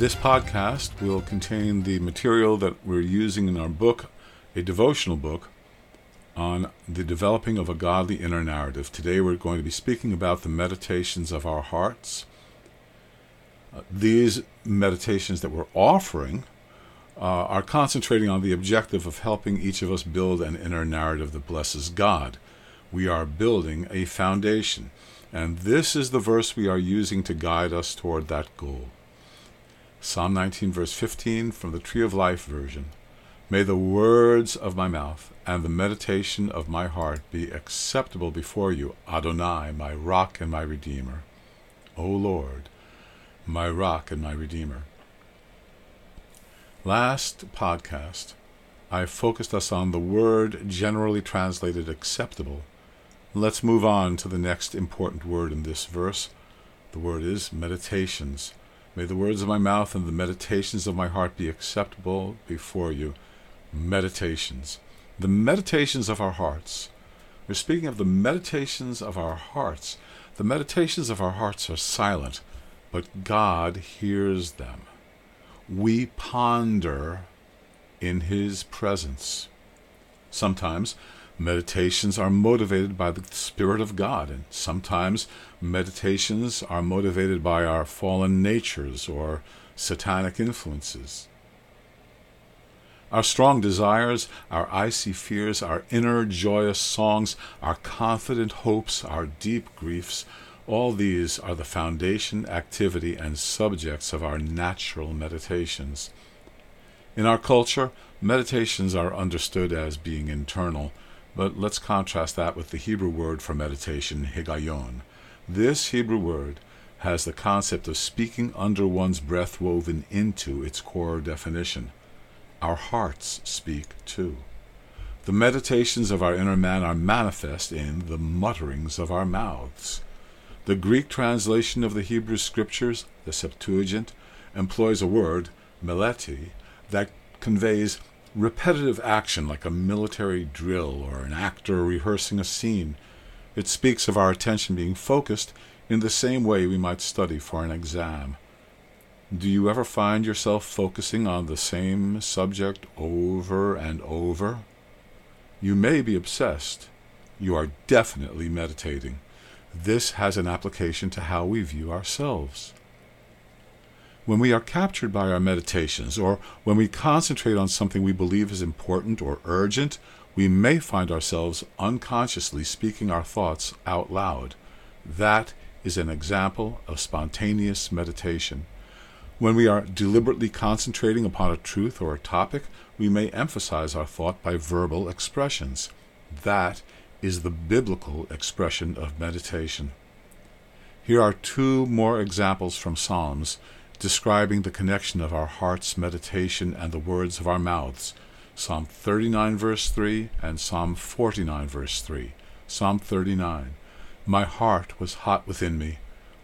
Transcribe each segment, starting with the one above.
This podcast will contain the material that we're using in our book, a devotional book on the developing of a godly inner narrative. Today we're going to be speaking about the meditations of our hearts. Uh, these meditations that we're offering uh, are concentrating on the objective of helping each of us build an inner narrative that blesses God. We are building a foundation, and this is the verse we are using to guide us toward that goal. Psalm 19, verse 15 from the Tree of Life version. May the words of my mouth and the meditation of my heart be acceptable before you, Adonai, my rock and my redeemer. O Lord, my rock and my redeemer. Last podcast, I focused us on the word generally translated acceptable. Let's move on to the next important word in this verse. The word is meditations. May the words of my mouth and the meditations of my heart be acceptable before you. Meditations. The meditations of our hearts. We're speaking of the meditations of our hearts. The meditations of our hearts are silent, but God hears them. We ponder in His presence. Sometimes meditations are motivated by the Spirit of God, and sometimes meditations are motivated by our fallen natures or satanic influences. Our strong desires, our icy fears, our inner joyous songs, our confident hopes, our deep griefs, all these are the foundation, activity, and subjects of our natural meditations. In our culture, meditations are understood as being internal, but let's contrast that with the Hebrew word for meditation, higayon. This Hebrew word has the concept of speaking under one's breath woven into its core definition. Our hearts speak too. The meditations of our inner man are manifest in the mutterings of our mouths. The Greek translation of the Hebrew scriptures, the Septuagint, employs a word, meleti, that conveys repetitive action like a military drill or an actor rehearsing a scene. It speaks of our attention being focused in the same way we might study for an exam. Do you ever find yourself focusing on the same subject over and over? You may be obsessed. You are definitely meditating. This has an application to how we view ourselves. When we are captured by our meditations, or when we concentrate on something we believe is important or urgent, we may find ourselves unconsciously speaking our thoughts out loud. That is an example of spontaneous meditation. When we are deliberately concentrating upon a truth or a topic, we may emphasize our thought by verbal expressions. That is the biblical expression of meditation. Here are two more examples from Psalms describing the connection of our heart's meditation and the words of our mouths. Psalm 39, verse 3, and Psalm 49, verse 3. Psalm 39 My heart was hot within me.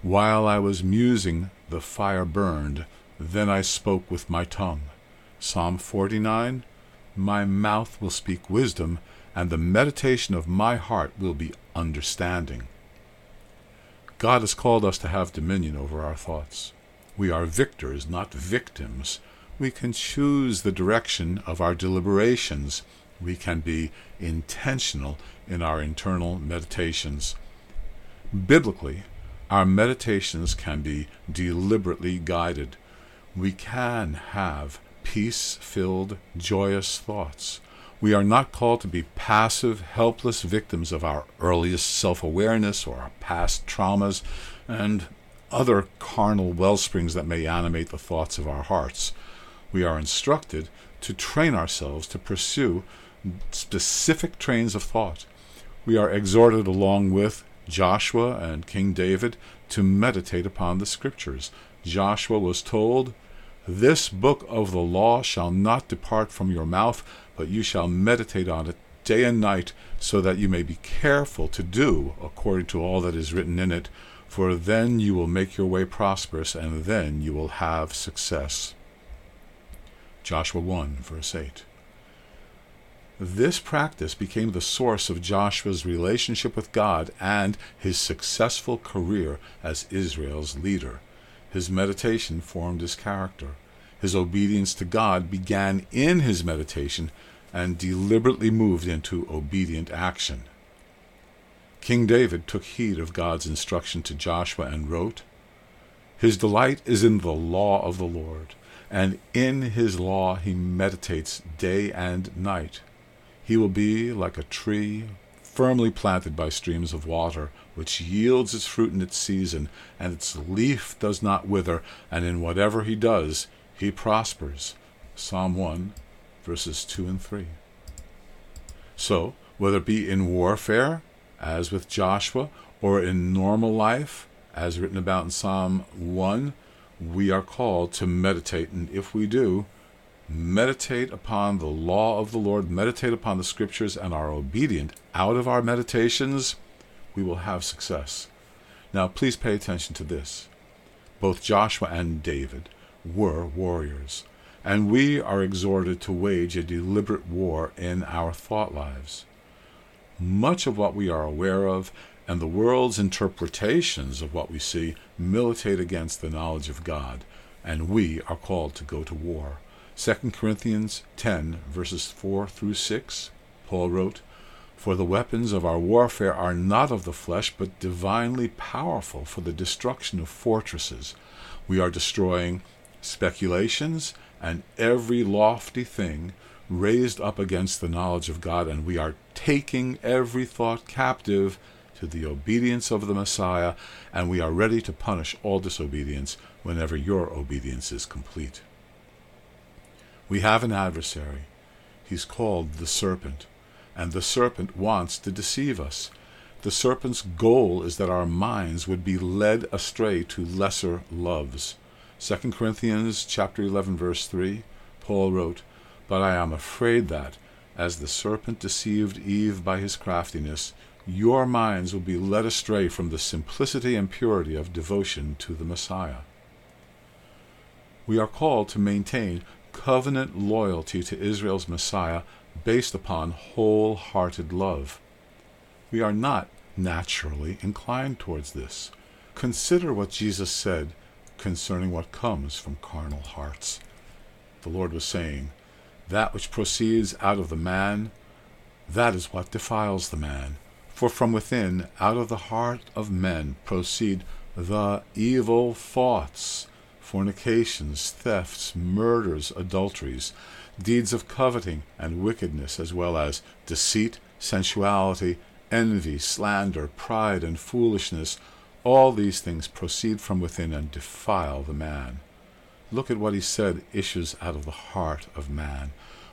While I was musing, the fire burned. Then I spoke with my tongue. Psalm 49 My mouth will speak wisdom, and the meditation of my heart will be understanding. God has called us to have dominion over our thoughts. We are victors, not victims. We can choose the direction of our deliberations. We can be intentional in our internal meditations. Biblically, our meditations can be deliberately guided. We can have peace filled, joyous thoughts. We are not called to be passive, helpless victims of our earliest self awareness or our past traumas and other carnal well springs that may animate the thoughts of our hearts. We are instructed to train ourselves to pursue specific trains of thought. We are exhorted, along with Joshua and King David, to meditate upon the Scriptures. Joshua was told, This book of the law shall not depart from your mouth, but you shall meditate on it day and night, so that you may be careful to do according to all that is written in it, for then you will make your way prosperous, and then you will have success. Joshua 1, verse 8. This practice became the source of Joshua's relationship with God and his successful career as Israel's leader. His meditation formed his character. His obedience to God began in his meditation and deliberately moved into obedient action. King David took heed of God's instruction to Joshua and wrote, His delight is in the law of the Lord, and in his law he meditates day and night. He will be like a tree firmly planted by streams of water, which yields its fruit in its season, and its leaf does not wither, and in whatever he does, he prospers. Psalm 1, verses 2 and 3. So, whether it be in warfare, as with Joshua, or in normal life, as written about in Psalm 1, we are called to meditate, and if we do, meditate upon the law of the Lord, meditate upon the scriptures, and are obedient out of our meditations, we will have success. Now, please pay attention to this. Both Joshua and David were warriors, and we are exhorted to wage a deliberate war in our thought lives. Much of what we are aware of and the world's interpretations of what we see militate against the knowledge of God, and we are called to go to war. 2 Corinthians 10, verses 4 through 6, Paul wrote, For the weapons of our warfare are not of the flesh, but divinely powerful for the destruction of fortresses. We are destroying speculations and every lofty thing raised up against the knowledge of God, and we are taking every thought captive to the obedience of the Messiah, and we are ready to punish all disobedience whenever your obedience is complete. We have an adversary. He's called the serpent, and the serpent wants to deceive us. The serpent's goal is that our minds would be led astray to lesser loves. 2 Corinthians chapter 11 verse 3, Paul wrote, "But I am afraid that as the serpent deceived Eve by his craftiness, your minds will be led astray from the simplicity and purity of devotion to the Messiah." We are called to maintain covenant loyalty to Israel's Messiah based upon wholehearted love. We are not naturally inclined towards this. Consider what Jesus said concerning what comes from carnal hearts. The Lord was saying, That which proceeds out of the man, that is what defiles the man. For from within, out of the heart of men, proceed the evil thoughts fornications, thefts, murders, adulteries, deeds of coveting and wickedness, as well as deceit, sensuality, envy, slander, pride, and foolishness. All these things proceed from within and defile the man. Look at what he said issues out of the heart of man.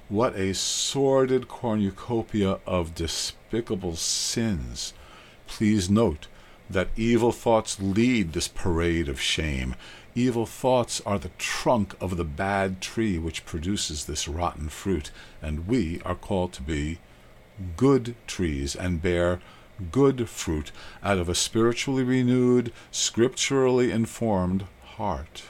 What a sordid cornucopia of despicable sins. Please note that evil thoughts lead this parade of shame. Evil thoughts are the trunk of the bad tree which produces this rotten fruit, and we are called to be good trees and bear good fruit out of a spiritually renewed, scripturally informed heart.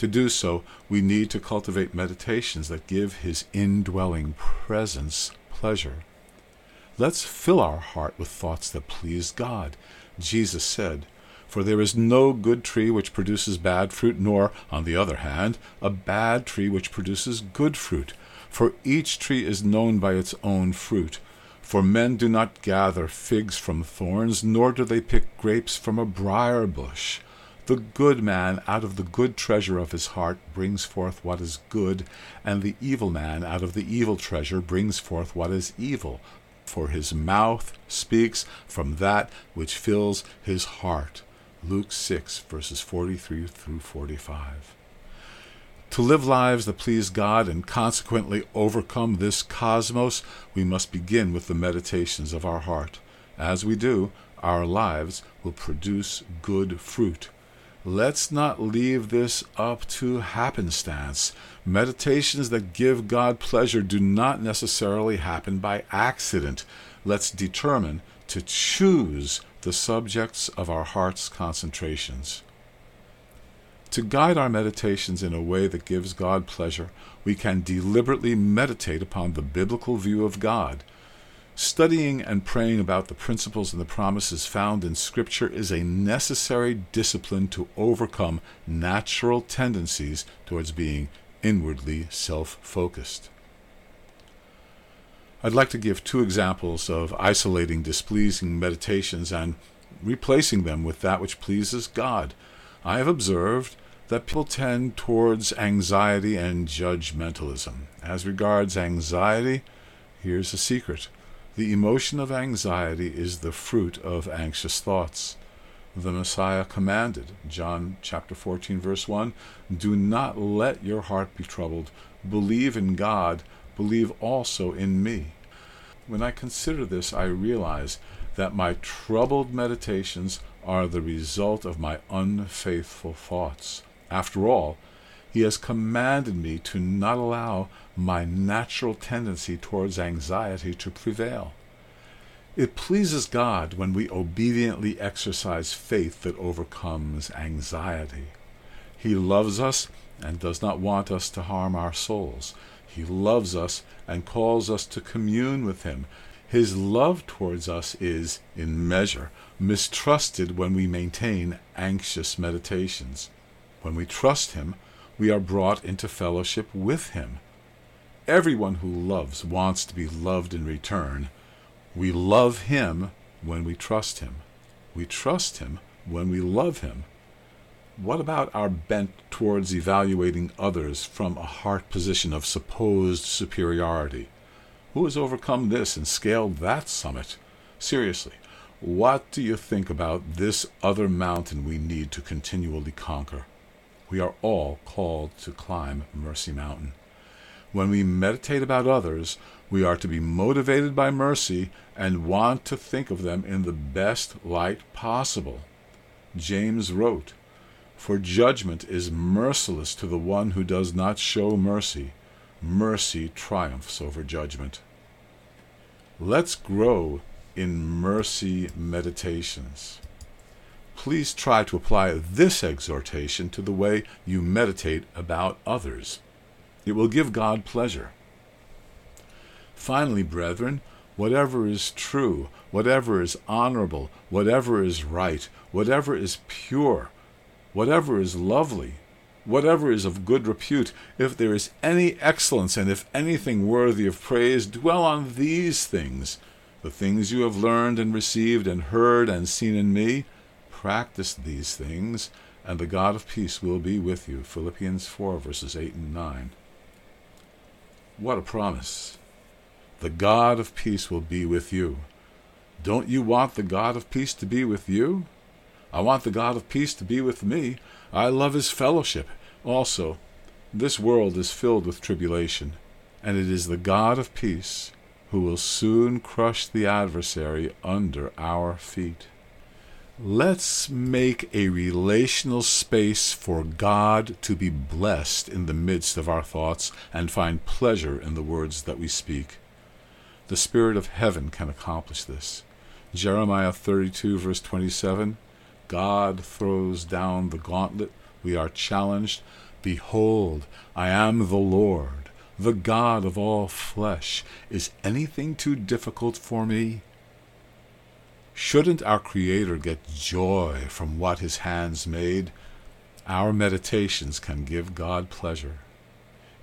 To do so, we need to cultivate meditations that give His indwelling presence pleasure. Let's fill our heart with thoughts that please God. Jesus said, for there is no good tree which produces bad fruit, nor, on the other hand, a bad tree which produces good fruit. For each tree is known by its own fruit. For men do not gather figs from thorns, nor do they pick grapes from a briar bush. The good man out of the good treasure of his heart brings forth what is good, and the evil man out of the evil treasure brings forth what is evil. For his mouth speaks from that which fills his heart. Luke 6, verses 43 through 45. To live lives that please God and consequently overcome this cosmos, we must begin with the meditations of our heart. As we do, our lives will produce good fruit. Let's not leave this up to happenstance. Meditations that give God pleasure do not necessarily happen by accident. Let's determine to choose the subjects of our heart's concentrations. To guide our meditations in a way that gives God pleasure, we can deliberately meditate upon the biblical view of God. Studying and praying about the principles and the promises found in Scripture is a necessary discipline to overcome natural tendencies towards being inwardly self focused. I'd like to give two examples of isolating displeasing meditations and replacing them with that which pleases God. I have observed that people tend towards anxiety and judgmentalism. As regards anxiety, here's a secret. The emotion of anxiety is the fruit of anxious thoughts. The Messiah commanded, John chapter 14 verse 1, do not let your heart be troubled. Believe in God, believe also in me. When I consider this, I realize that my troubled meditations are the result of my unfaithful thoughts. After all, he has commanded me to not allow my natural tendency towards anxiety to prevail. It pleases God when we obediently exercise faith that overcomes anxiety. He loves us and does not want us to harm our souls. He loves us and calls us to commune with Him. His love towards us is, in measure, mistrusted when we maintain anxious meditations. When we trust Him, we are brought into fellowship with Him. Everyone who loves wants to be loved in return. We love Him when we trust Him. We trust Him when we love Him. What about our bent towards evaluating others from a heart position of supposed superiority? Who has overcome this and scaled that summit? Seriously, what do you think about this other mountain we need to continually conquer? We are all called to climb Mercy Mountain. When we meditate about others, we are to be motivated by mercy and want to think of them in the best light possible. James wrote, For judgment is merciless to the one who does not show mercy. Mercy triumphs over judgment. Let's grow in mercy meditations please try to apply this exhortation to the way you meditate about others. It will give God pleasure. Finally, brethren, whatever is true, whatever is honorable, whatever is right, whatever is pure, whatever is lovely, whatever is of good repute, if there is any excellence and if anything worthy of praise, dwell on these things, the things you have learned and received and heard and seen in me practice these things, and the God of peace will be with you. Philippians 4, verses 8 and 9. What a promise! The God of peace will be with you. Don't you want the God of peace to be with you? I want the God of peace to be with me. I love his fellowship. Also, this world is filled with tribulation, and it is the God of peace who will soon crush the adversary under our feet. Let's make a relational space for God to be blessed in the midst of our thoughts and find pleasure in the words that we speak. The Spirit of heaven can accomplish this. Jeremiah 32, verse 27 God throws down the gauntlet. We are challenged. Behold, I am the Lord, the God of all flesh. Is anything too difficult for me? Shouldn't our Creator get joy from what His hands made? Our meditations can give God pleasure.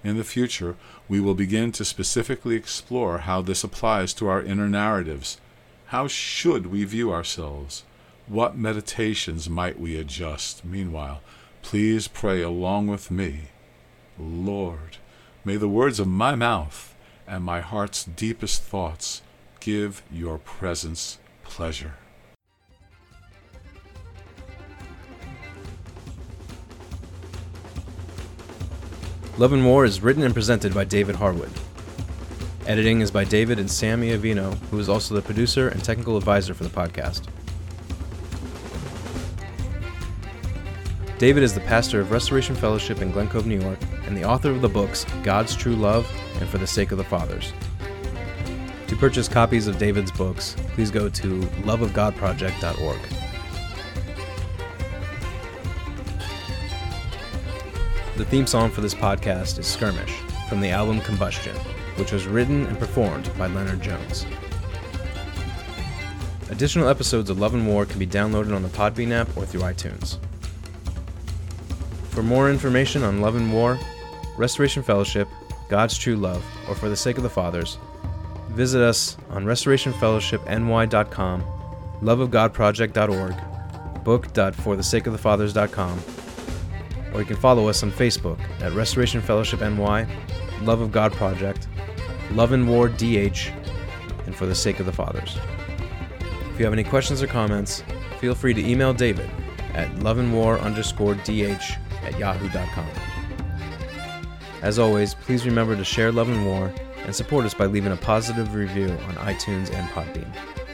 In the future, we will begin to specifically explore how this applies to our inner narratives. How should we view ourselves? What meditations might we adjust? Meanwhile, please pray along with me. Lord, may the words of my mouth and my heart's deepest thoughts give your presence pleasure. Love and War is written and presented by David Harwood. Editing is by David and Sammy Avino, who is also the producer and technical advisor for the podcast. David is the pastor of Restoration Fellowship in Glen Cove, New York, and the author of the books God's True Love and For the Sake of the Fathers. To purchase copies of David's books, please go to loveofgodproject.org. The theme song for this podcast is Skirmish from the album Combustion, which was written and performed by Leonard Jones. Additional episodes of Love and War can be downloaded on the Podbean app or through iTunes. For more information on Love and War, Restoration Fellowship, God's True Love, or For the Sake of the Fathers, visit us on restorationfellowshipny.com, loveofgodproject.org, book.forthesakeofthefathers.com, or you can follow us on Facebook at Restoration Fellowship NY, Love of God Project, Love and War DH, and For the Sake of the Fathers. If you have any questions or comments, feel free to email David at loveandwar underscore dh at yahoo.com. As always, please remember to share Love and War and support us by leaving a positive review on iTunes and Podbean.